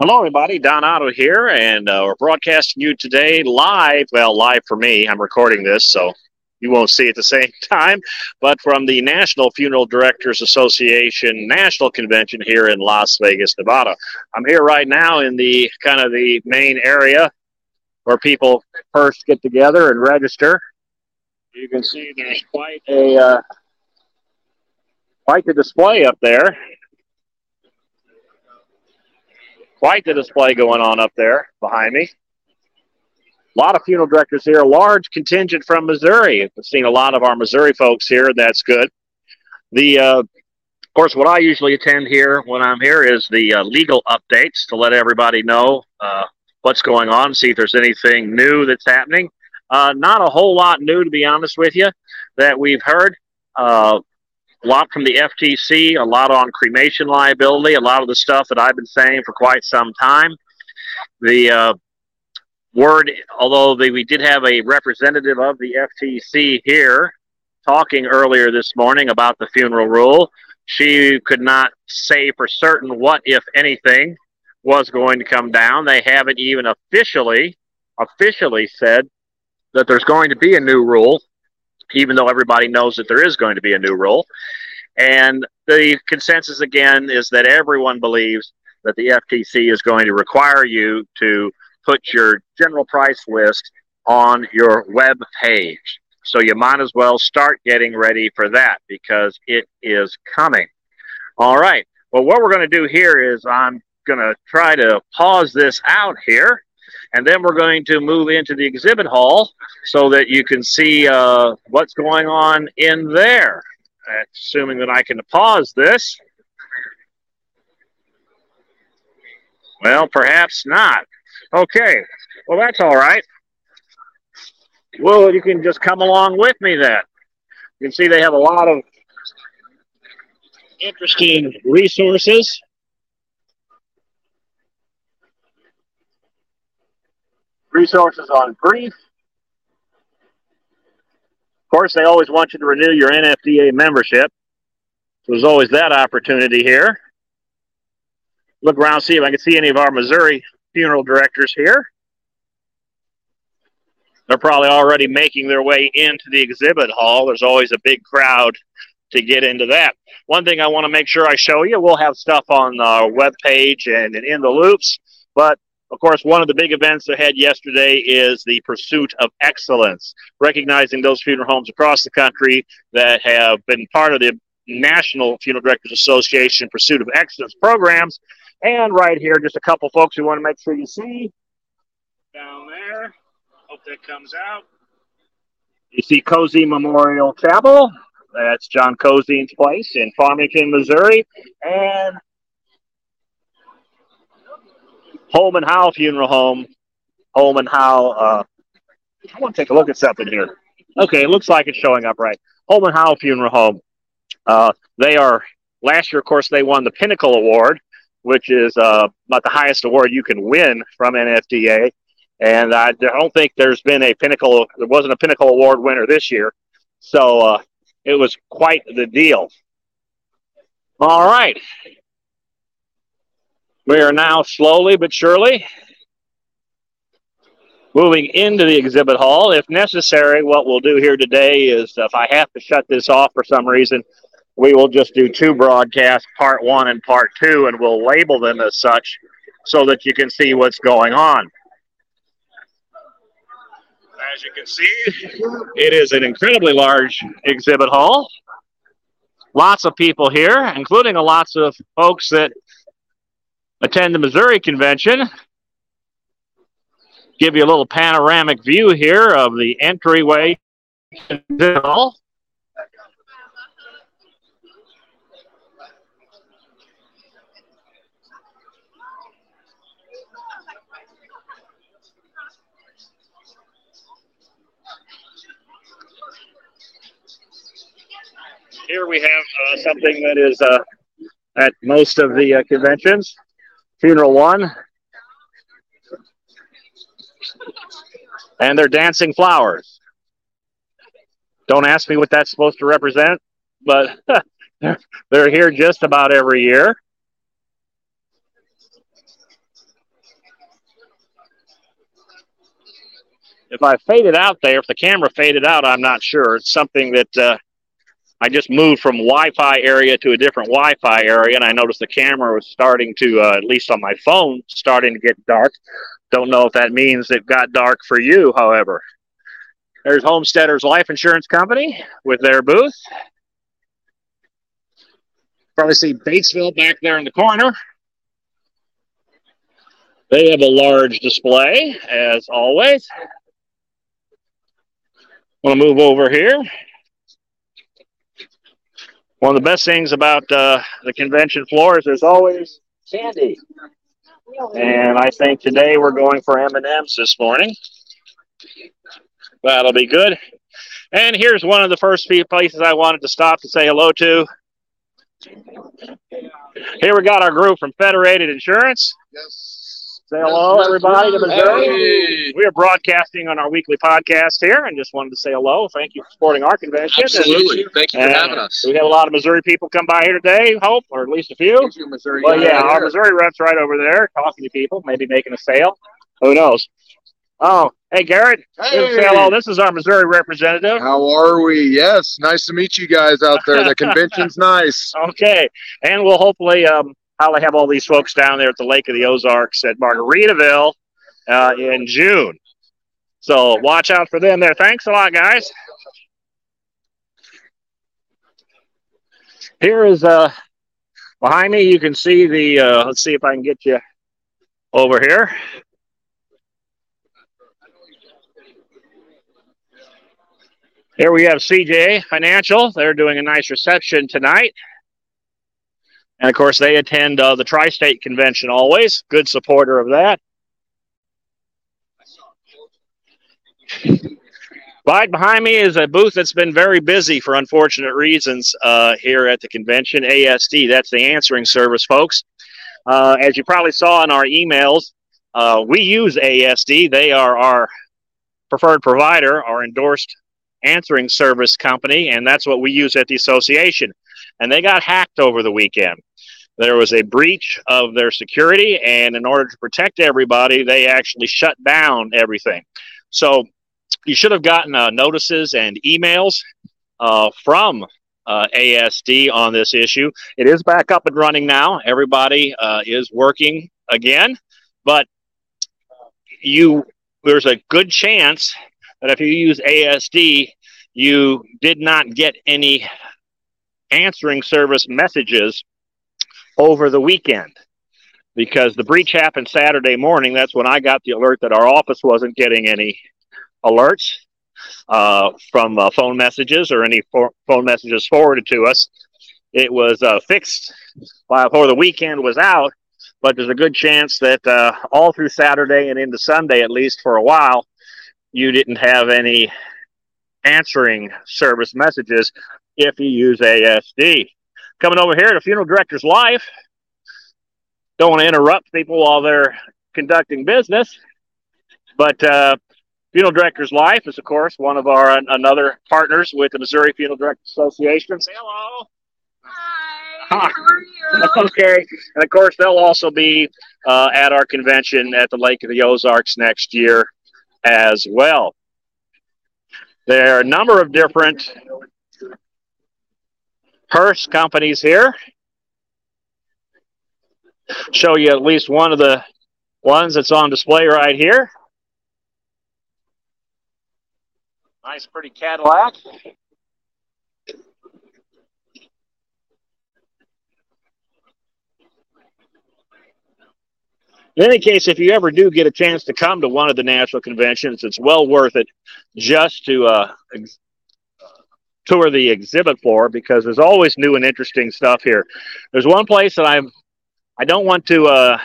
Hello, everybody. Don Otto here, and uh, we're broadcasting you today live. Well, live for me. I'm recording this, so you won't see at the same time. But from the National Funeral Directors Association National Convention here in Las Vegas, Nevada. I'm here right now in the kind of the main area where people first get together and register. You can see there's quite a uh, quite the display up there quite the display going on up there behind me. A lot of funeral directors here, a large contingent from Missouri. I've seen a lot of our Missouri folks here. That's good. The, uh, of course, what I usually attend here when I'm here is the uh, legal updates to let everybody know uh, what's going on, see if there's anything new that's happening. Uh, not a whole lot new, to be honest with you, that we've heard. A lot from the FTC, a lot on cremation liability, a lot of the stuff that I've been saying for quite some time. The uh, word, although the, we did have a representative of the FTC here talking earlier this morning about the funeral rule, she could not say for certain what, if anything, was going to come down. They haven't even officially officially said that there's going to be a new rule even though everybody knows that there is going to be a new rule. And the consensus again is that everyone believes that the FTC is going to require you to put your general price list on your web page. So you might as well start getting ready for that because it is coming. All right. Well, what we're going to do here is I'm going to try to pause this out here and then we're going to move into the exhibit hall so that you can see uh, what's going on in there. Assuming that I can pause this. Well, perhaps not. Okay. Well, that's all right. Well, you can just come along with me then. You can see they have a lot of interesting resources resources on grief. Of course, they always want you to renew your NFDA membership. So there's always that opportunity here. Look around, see if I can see any of our Missouri funeral directors here. They're probably already making their way into the exhibit hall. There's always a big crowd to get into that. One thing I want to make sure I show you, we'll have stuff on our web page and in the loops, but of course, one of the big events ahead yesterday is the Pursuit of Excellence, recognizing those funeral homes across the country that have been part of the National Funeral Directors Association Pursuit of Excellence programs. And right here, just a couple folks we want to make sure you see down there. Hope that comes out. You see Cozean Memorial Chapel. That's John Cozean's place in Farmington, Missouri. And Holman Howe Funeral Home. Holman Howe. Uh, I want to take a look at something here. Okay, it looks like it's showing up right. Holman Howe Funeral Home. Uh, they are last year, of course, they won the Pinnacle Award, which is uh, about the highest award you can win from NFDA. And I don't think there's been a Pinnacle. There wasn't a Pinnacle Award winner this year, so uh, it was quite the deal. All right, we are now slowly but surely moving into the exhibit hall. If necessary, what we'll do here today is if I have to shut this off for some reason, we will just do two broadcasts, part one and part two, and we'll label them as such so that you can see what's going on. As you can see, it is an incredibly large exhibit hall. Lots of people here, including lots of folks that attend the Missouri Convention. Give you a little panoramic view here of the entryway Here we have uh, something that is uh, at most of the uh, conventions. Funeral One. And they're dancing flowers. Don't ask me what that's supposed to represent, but they're here just about every year. If I faded out there, if the camera faded out, I'm not sure. It's something that uh, I just moved from Wi-Fi area to a different Wi-Fi area, and I noticed the camera was starting to, uh, at least on my phone, starting to get dark. Don't know if that means it got dark for you, however. There's Homesteaders Life Insurance Company with their booth. Probably see Batesville back there in the corner. They have a large display, as always. Want to move over here. One of the best things about uh, the convention floor is there's always candy. And I think today we're going for M&Ms this morning. That'll be good. And here's one of the first few places I wanted to stop to say hello to. Here we got our group from Federated Insurance. Yes. Say hello, everybody, to Missouri. Hey. We are broadcasting on our weekly podcast here, and just wanted to say hello. Thank you for supporting our convention. Absolutely. And, Thank you for having us. We had a lot of Missouri people come by here today, hope, or at least a few. Missouri well, yeah, our Missouri reps right over there, talking to people, maybe making a sale. Who knows? Oh, hey, Garrett. Hey. Say hello. This is our Missouri representative. How are we? Yes, nice to meet you guys out there. The convention's nice. Okay, and we'll hopefully um, probably have all these folks down there at the Lake of the Ozarks at Margaritaville uh, in June. So watch out for them there. Thanks a lot, guys. Here is uh behind me. You can see the. Uh, let's see if I can get you over here. Here we have CJ Financial. They're doing a nice reception tonight. And of course, they attend uh, the Tri State Convention always. Good supporter of that. Right behind me is a booth that's been very busy for unfortunate reasons uh, here at the convention. ASD, that's the answering service, folks. Uh, as you probably saw in our emails, uh, we use ASD. They are our preferred provider, our endorsed answering service company, and that's what we use at the association. And they got hacked over the weekend there was a breach of their security, and in order to protect everybody, they actually shut down everything. So you should have gotten uh, notices and emails uh, from uh, ASD on this issue. It is back up and running now. Everybody uh, is working again, but you there's a good chance that if you use ASD, you did not get any answering service messages over the weekend because the breach happened Saturday morning. That's when I got the alert that our office wasn't getting any alerts uh, from uh, phone messages or any for- phone messages forwarded to us. It was uh, fixed before the weekend was out, but there's a good chance that uh, all through Saturday and into Sunday, at least for a while, you didn't have any answering service messages if you use ASD coming over here to Funeral Director's Life. Don't want to interrupt people while they're conducting business, but uh, Funeral Directors Life is, of course, one of our another partners with the Missouri Funeral Directors Association. Say hello. Hi. How are you? okay. And of course, they'll also be uh, at our convention at the Lake of the Ozarks next year as well. There are a number of different hearse companies here. Show you at least one of the ones that's on display right here. Nice, pretty Cadillac. In any case, if you ever do get a chance to come to one of the national conventions, it's well worth it just to uh, tour the exhibit floor because there's always new and interesting stuff here. There's one place that I'm I don't want to uh,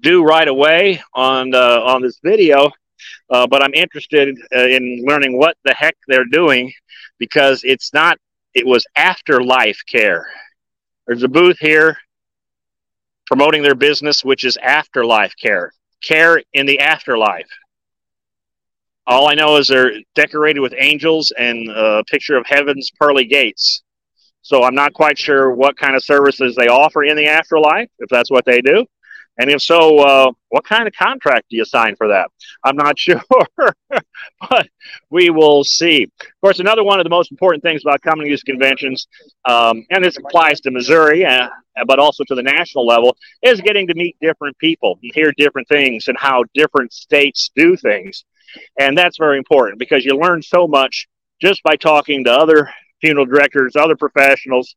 do right away on uh, on this video, uh, but I'm interested uh, in learning what the heck they're doing because it's not. It was afterlife care. There's a booth here promoting their business, which is afterlife care, care in the afterlife. All I know is they're decorated with angels and a picture of heaven's pearly gates. So I'm not quite sure what kind of services they offer in the afterlife, if that's what they do. And if so, uh, what kind of contract do you sign for that? I'm not sure, but we will see. Of course, another one of the most important things about to these conventions, um, and this applies to Missouri, uh, but also to the national level, is getting to meet different people and hear different things and how different states do things. And that's very important because you learn so much just by talking to other funeral directors, other professionals,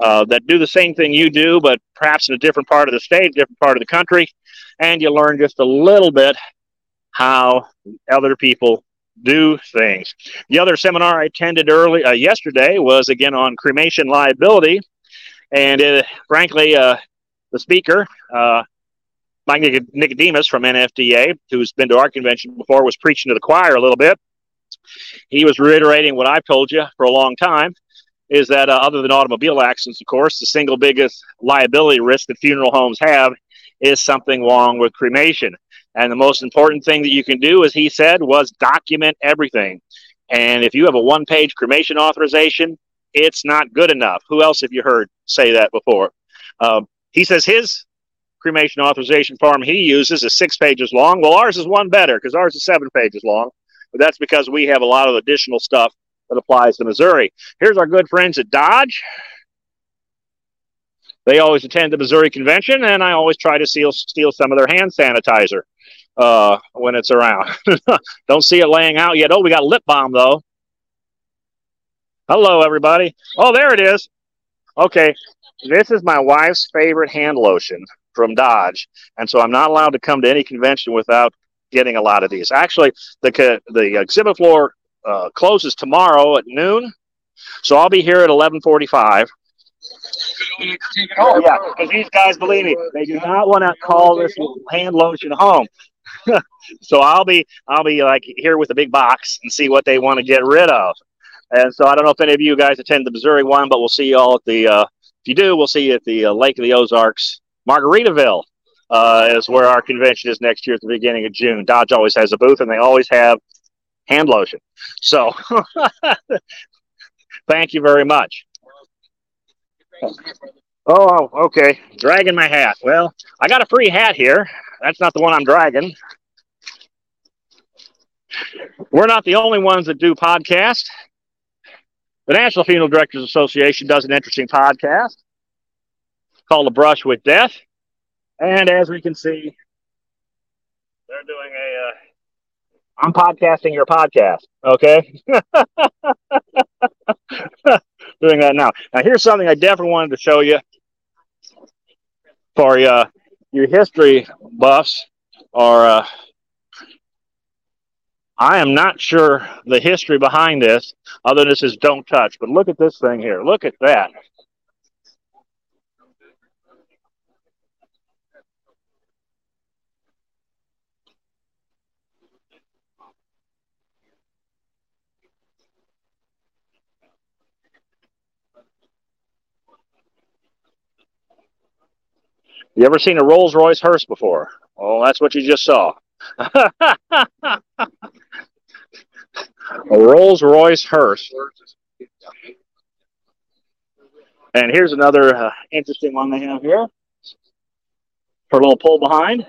uh, that do the same thing you do, but perhaps in a different part of the state, different part of the country, and you learn just a little bit how other people do things. The other seminar I attended early uh, yesterday was again on cremation liability, and it, frankly, uh, the speaker, uh, Mike Nicodemus from NFDA, who's been to our convention before, was preaching to the choir a little bit. He was reiterating what I've told you for a long time, is that uh, other than automobile accidents, of course, the single biggest liability risk that funeral homes have is something wrong with cremation. And the most important thing that you can do, as he said, was document everything. And if you have a one page cremation authorization, it's not good enough. Who else have you heard say that before? Um, he says his cremation authorization form he uses is six pages long. Well, ours is one better because ours is seven pages long. But that's because we have a lot of additional stuff that applies to Missouri. Here's our good friends at Dodge. They always attend the Missouri convention, and I always try to steal, steal some of their hand sanitizer uh, when it's around. Don't see it laying out yet. Oh, we got lip balm, though. Hello, everybody. Oh, there it is. Okay, this is my wife's favorite hand lotion from Dodge, and so I'm not allowed to come to any convention without getting a lot of these. Actually, the the exhibit floor uh, closes tomorrow at noon, so I'll be here at 11:45. Oh yeah, because these guys, believe me, they do not want to call this hand lotion home. so I'll be I'll be like here with a big box and see what they want to get rid of. And so I don't know if any of you guys attend the Missouri one, but we'll see you all at the. Uh, if you do, we'll see you at the uh, Lake of the Ozarks, Margaritaville. Uh, is where our convention is next year at the beginning of June. Dodge always has a booth, and they always have hand lotion. So thank you very much. Oh, okay. Dragging my hat. Well, I got a free hat here. That's not the one I'm dragging. We're not the only ones that do podcasts. The National Funeral Directors Association does an interesting podcast called A Brush with Death. And as we can see, they're doing a uh, I'm podcasting your podcast. Okay. Doing that now. Now, here's something I definitely wanted to show you for uh, your history buffs. Or uh, I am not sure the history behind this, other than this is don't touch. But look at this thing here. Look at that. You ever seen a Rolls Royce hearse before? Oh, that's what you just saw. a Rolls Royce hearse. And here's another uh, interesting one they have here for a little pull behind.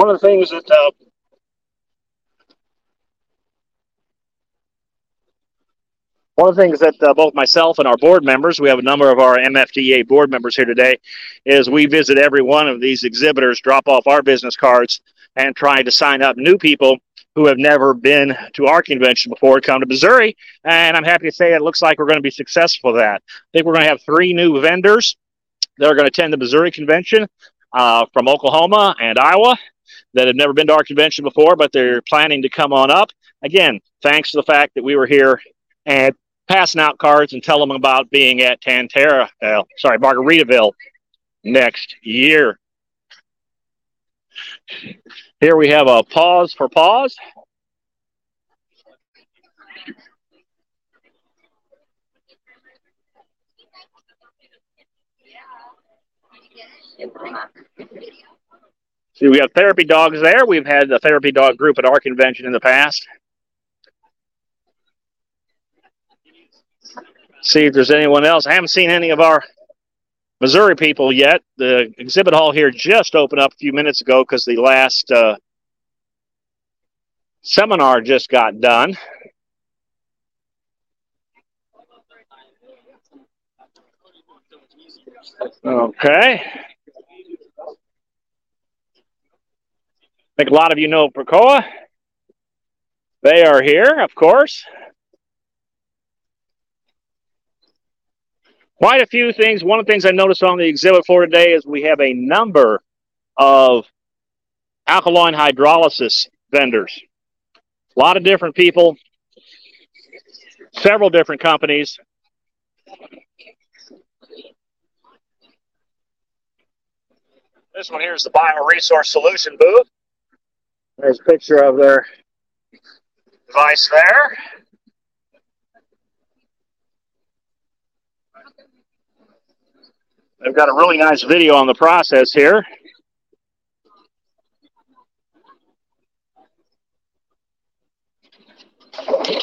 One of the things that uh, one of the things that uh, both myself and our board members, we have a number of our MFDA board members here today, is we visit every one of these exhibitors, drop off our business cards, and try to sign up new people who have never been to our convention before come to Missouri. And I'm happy to say it looks like we're going to be successful with that. I think we're going to have three new vendors that are going to attend the Missouri convention uh, from Oklahoma and Iowa that have never been to our convention before, but they're planning to come on up. Again, thanks to the fact that we were here and passing out cards and tell them about being at Tan-Tar-A, uh, sorry, Margaritaville next year. Here we have a pause for pause. We have therapy dogs there. We've had the therapy dog group at our convention in the past. See if there's anyone else. I haven't seen any of our Missouri people yet. The exhibit hall here just opened up a few minutes ago because the last uh, seminar just got done. Okay. I think a lot of you know Precoa. They are here, of course. Quite a few things. One of the things I noticed on the exhibit floor today is we have a number of alkaline hydrolysis vendors. A lot of different people, several different companies. This one here is the Bio-Response Solution booth. There's a picture of their device there. They've got a really nice video on the process here.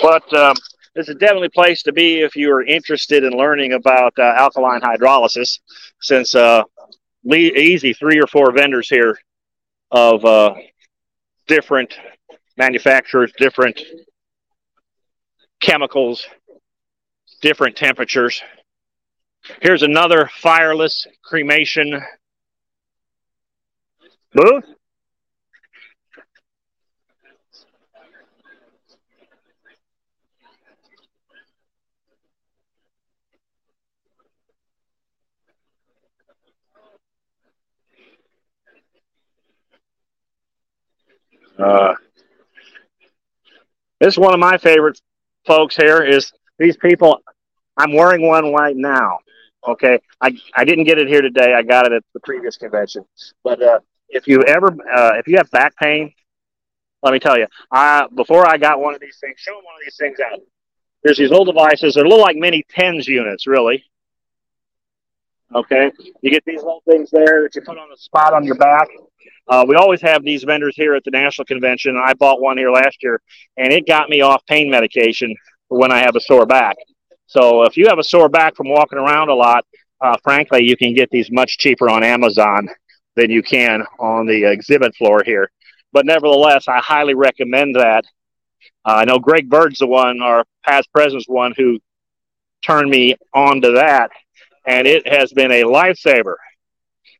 But um, this is definitely a place to be if you are interested in learning about uh, alkaline hydrolysis, since uh, easy three or four vendors here of uh, different manufacturers, different chemicals, different temperatures. Here's another fireless cremation booth. Uh, this is one of my favorite folks here is these people. I'm wearing one right now. Okay, I, I didn't get it here today. I got it at the previous convention. But uh, if you ever uh, if you have back pain, let me tell you. I before I got one of these things, show them one of these things out. There's these little devices. They're a little like mini TENS units, really. Okay, you get these little things there that you put on the spot on your back. Uh, we always have these vendors here at the national convention. I bought one here last year, and it got me off pain medication when I have a sore back. So if you have a sore back from walking around a lot, uh, frankly, you can get these much cheaper on Amazon than you can on the exhibit floor here. But nevertheless, I highly recommend that. Uh, I know Greg Bird's the one, our past president's one, who turned me on to that, and it has been a lifesaver.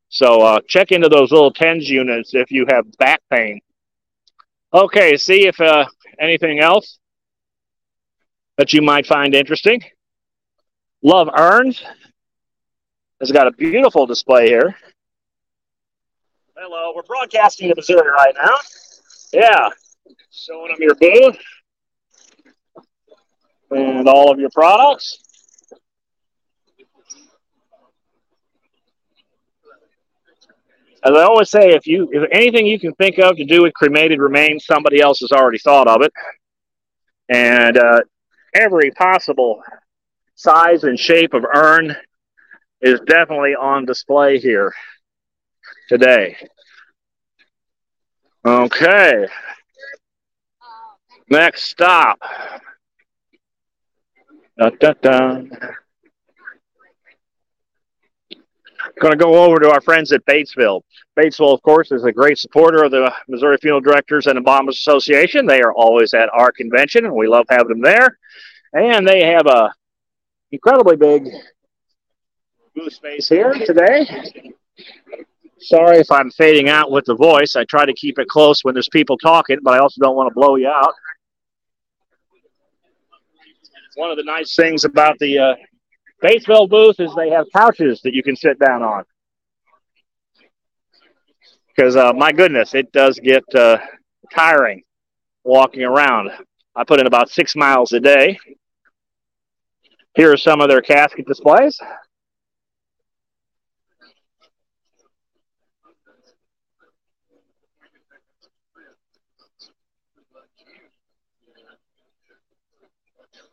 So uh, check into those little TENS units if you have back pain. Okay, see if uh, anything else that you might find interesting. Love Urns has got a beautiful display here. Hello, we're broadcasting to Missouri right now. Yeah, showing them your booth and all of your products. As I always say, if you if anything you can think of to do with cremated remains, somebody else has already thought of it. And uh, every possible size and shape of urn is definitely on display here today. Okay. Next stop. Da, da, da. Going to go over to our friends at Batesville. Batesville, of course, is a great supporter of the Missouri Funeral Directors and Embalmers Association. They are always at our convention, and we love having them there. And they have a incredibly big booth space here today. Sorry if I'm fading out with the voice. I try to keep it close when there's people talking, but I also don't want to blow you out. One of the nice things about the uh, Batesville booth is they have couches that you can sit down on. Because uh, my goodness, it does get uh, tiring walking around. I put in about six miles a day. Here are some of their casket displays.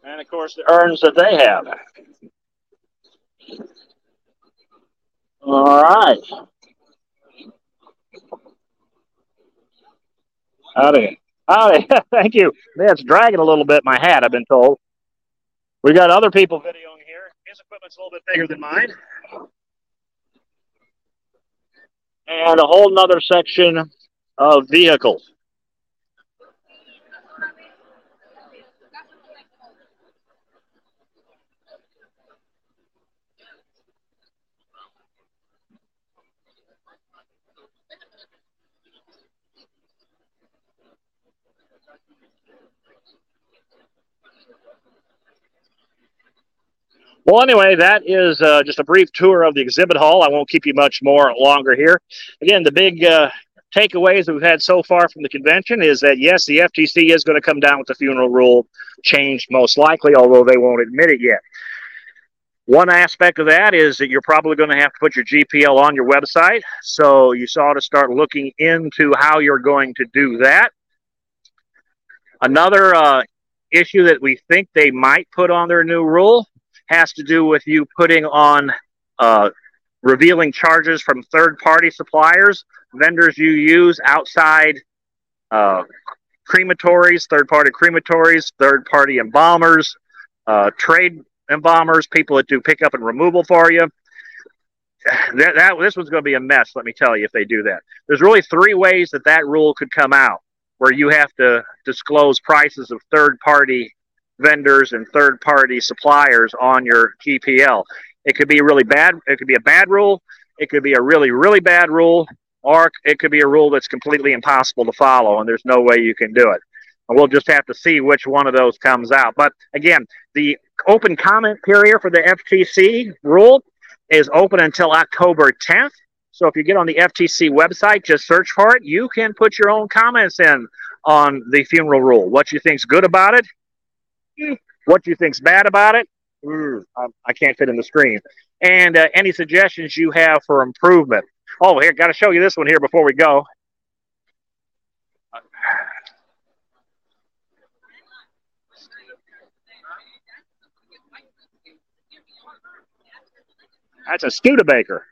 And of course, the urns that they have. All right. Howdy. Howdy. Thank you. Yeah, it's dragging a little bit, my hat, I've been told. We got other people videoing here. His equipment's a little bit bigger than mine. And a whole nother section of vehicles. Well, anyway, that is uh, just a brief tour of the exhibit hall. I won't keep you much more longer here. Again, the big uh, takeaways that we've had so far from the convention is that yes, the FTC is going to come down with the funeral rule change, most likely, although they won't admit it yet. One aspect of that is that you're probably going to have to put your GPL on your website. So you saw to start looking into how you're going to do that. Another uh, issue that we think they might put on their new rule has to do with you putting on uh, revealing charges from third party suppliers, vendors you use outside uh, crematories, third party crematories, third party embalmers, uh, trade embalmers, people that do pickup and removal for you. That, that this one's going to be a mess. Let me tell you, if they do that, there's really three ways that that rule could come out, where you have to disclose prices of third party vendors and third party suppliers on your GPL. It could be really bad. It could be a bad rule. It could be a really, really bad rule, or it could be a rule that's completely impossible to follow, and there's no way you can do it. And we'll just have to see which one of those comes out. But again, the open comment period for the FTC rule is open until October 10th. So if you get on the FTC website, just search for it. You can put your own comments in on the funeral rule. What you think's good about it, what do you think's bad about it. I can't fit in the screen. And uh, any suggestions you have for improvement. Oh, here, got to show you this one here before we go. That's a Studebaker.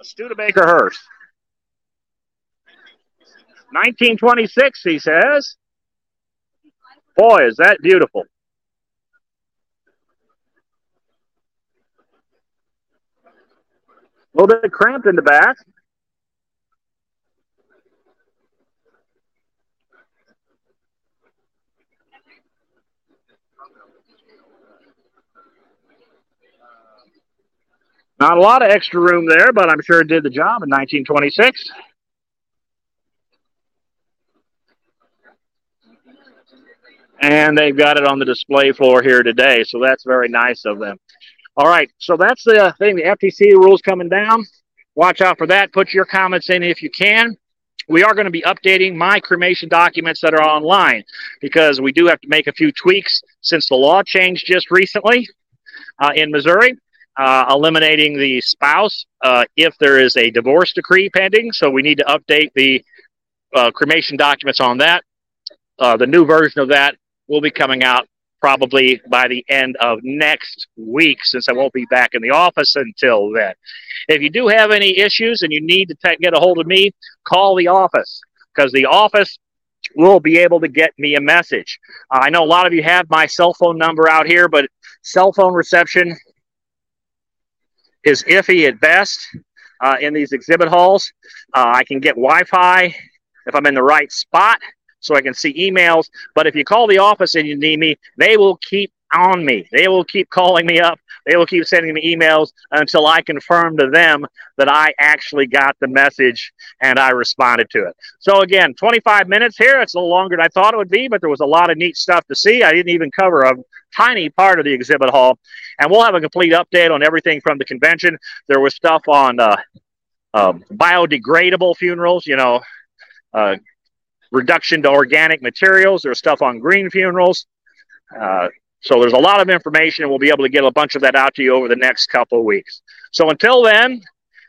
A Studebaker hearse. 1926, he says. Boy, is that beautiful. A little bit cramped in the back. Not a lot of extra room there, but I'm sure it did the job in 1926. And they've got it on the display floor here today. So that's very nice of them. All right, so that's the thing. The FTC rules coming down. Watch out for that. Put your comments in if you can. We are going to be updating my cremation documents that are online because we do have to make a few tweaks since the law changed just recently uh, in Missouri, uh, eliminating the spouse uh, if there is a divorce decree pending. So we need to update the uh, cremation documents on that. Uh, the new version of that will be coming out probably by the end of next week since I won't be back in the office until then. If you do have any issues and you need to t- get a hold of me, call the office because the office will be able to get me a message. Uh, I know a lot of you have my cell phone number out here, but cell phone reception is iffy at best uh, in these exhibit halls. Uh, I can get Wi Fi if I'm in the right spot so I can see emails. But if you call the office and you need me, they will keep on me. They will keep calling me up. They will keep sending me emails until I confirm to them that I actually got the message and I responded to it. So again, 25 minutes here. It's a little longer than I thought it would be, but there was a lot of neat stuff to see. I didn't even cover a tiny part of the exhibit hall, and we'll have a complete update on everything from the convention. There was stuff on uh, uh, biodegradable funerals, you know, uh, reduction to organic materials. There's stuff on green funerals. Uh, so there's a lot of information, and we'll be able to get a bunch of that out to you over the next couple of weeks. So until then,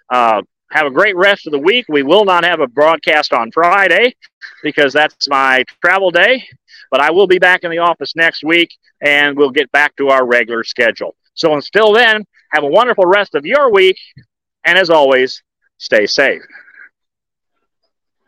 uh, have a great rest of the week. We will not have a broadcast on Friday because that's my travel day, but I will be back in the office next week, and we'll get back to our regular schedule. So until then, have a wonderful rest of your week, And as always, stay safe.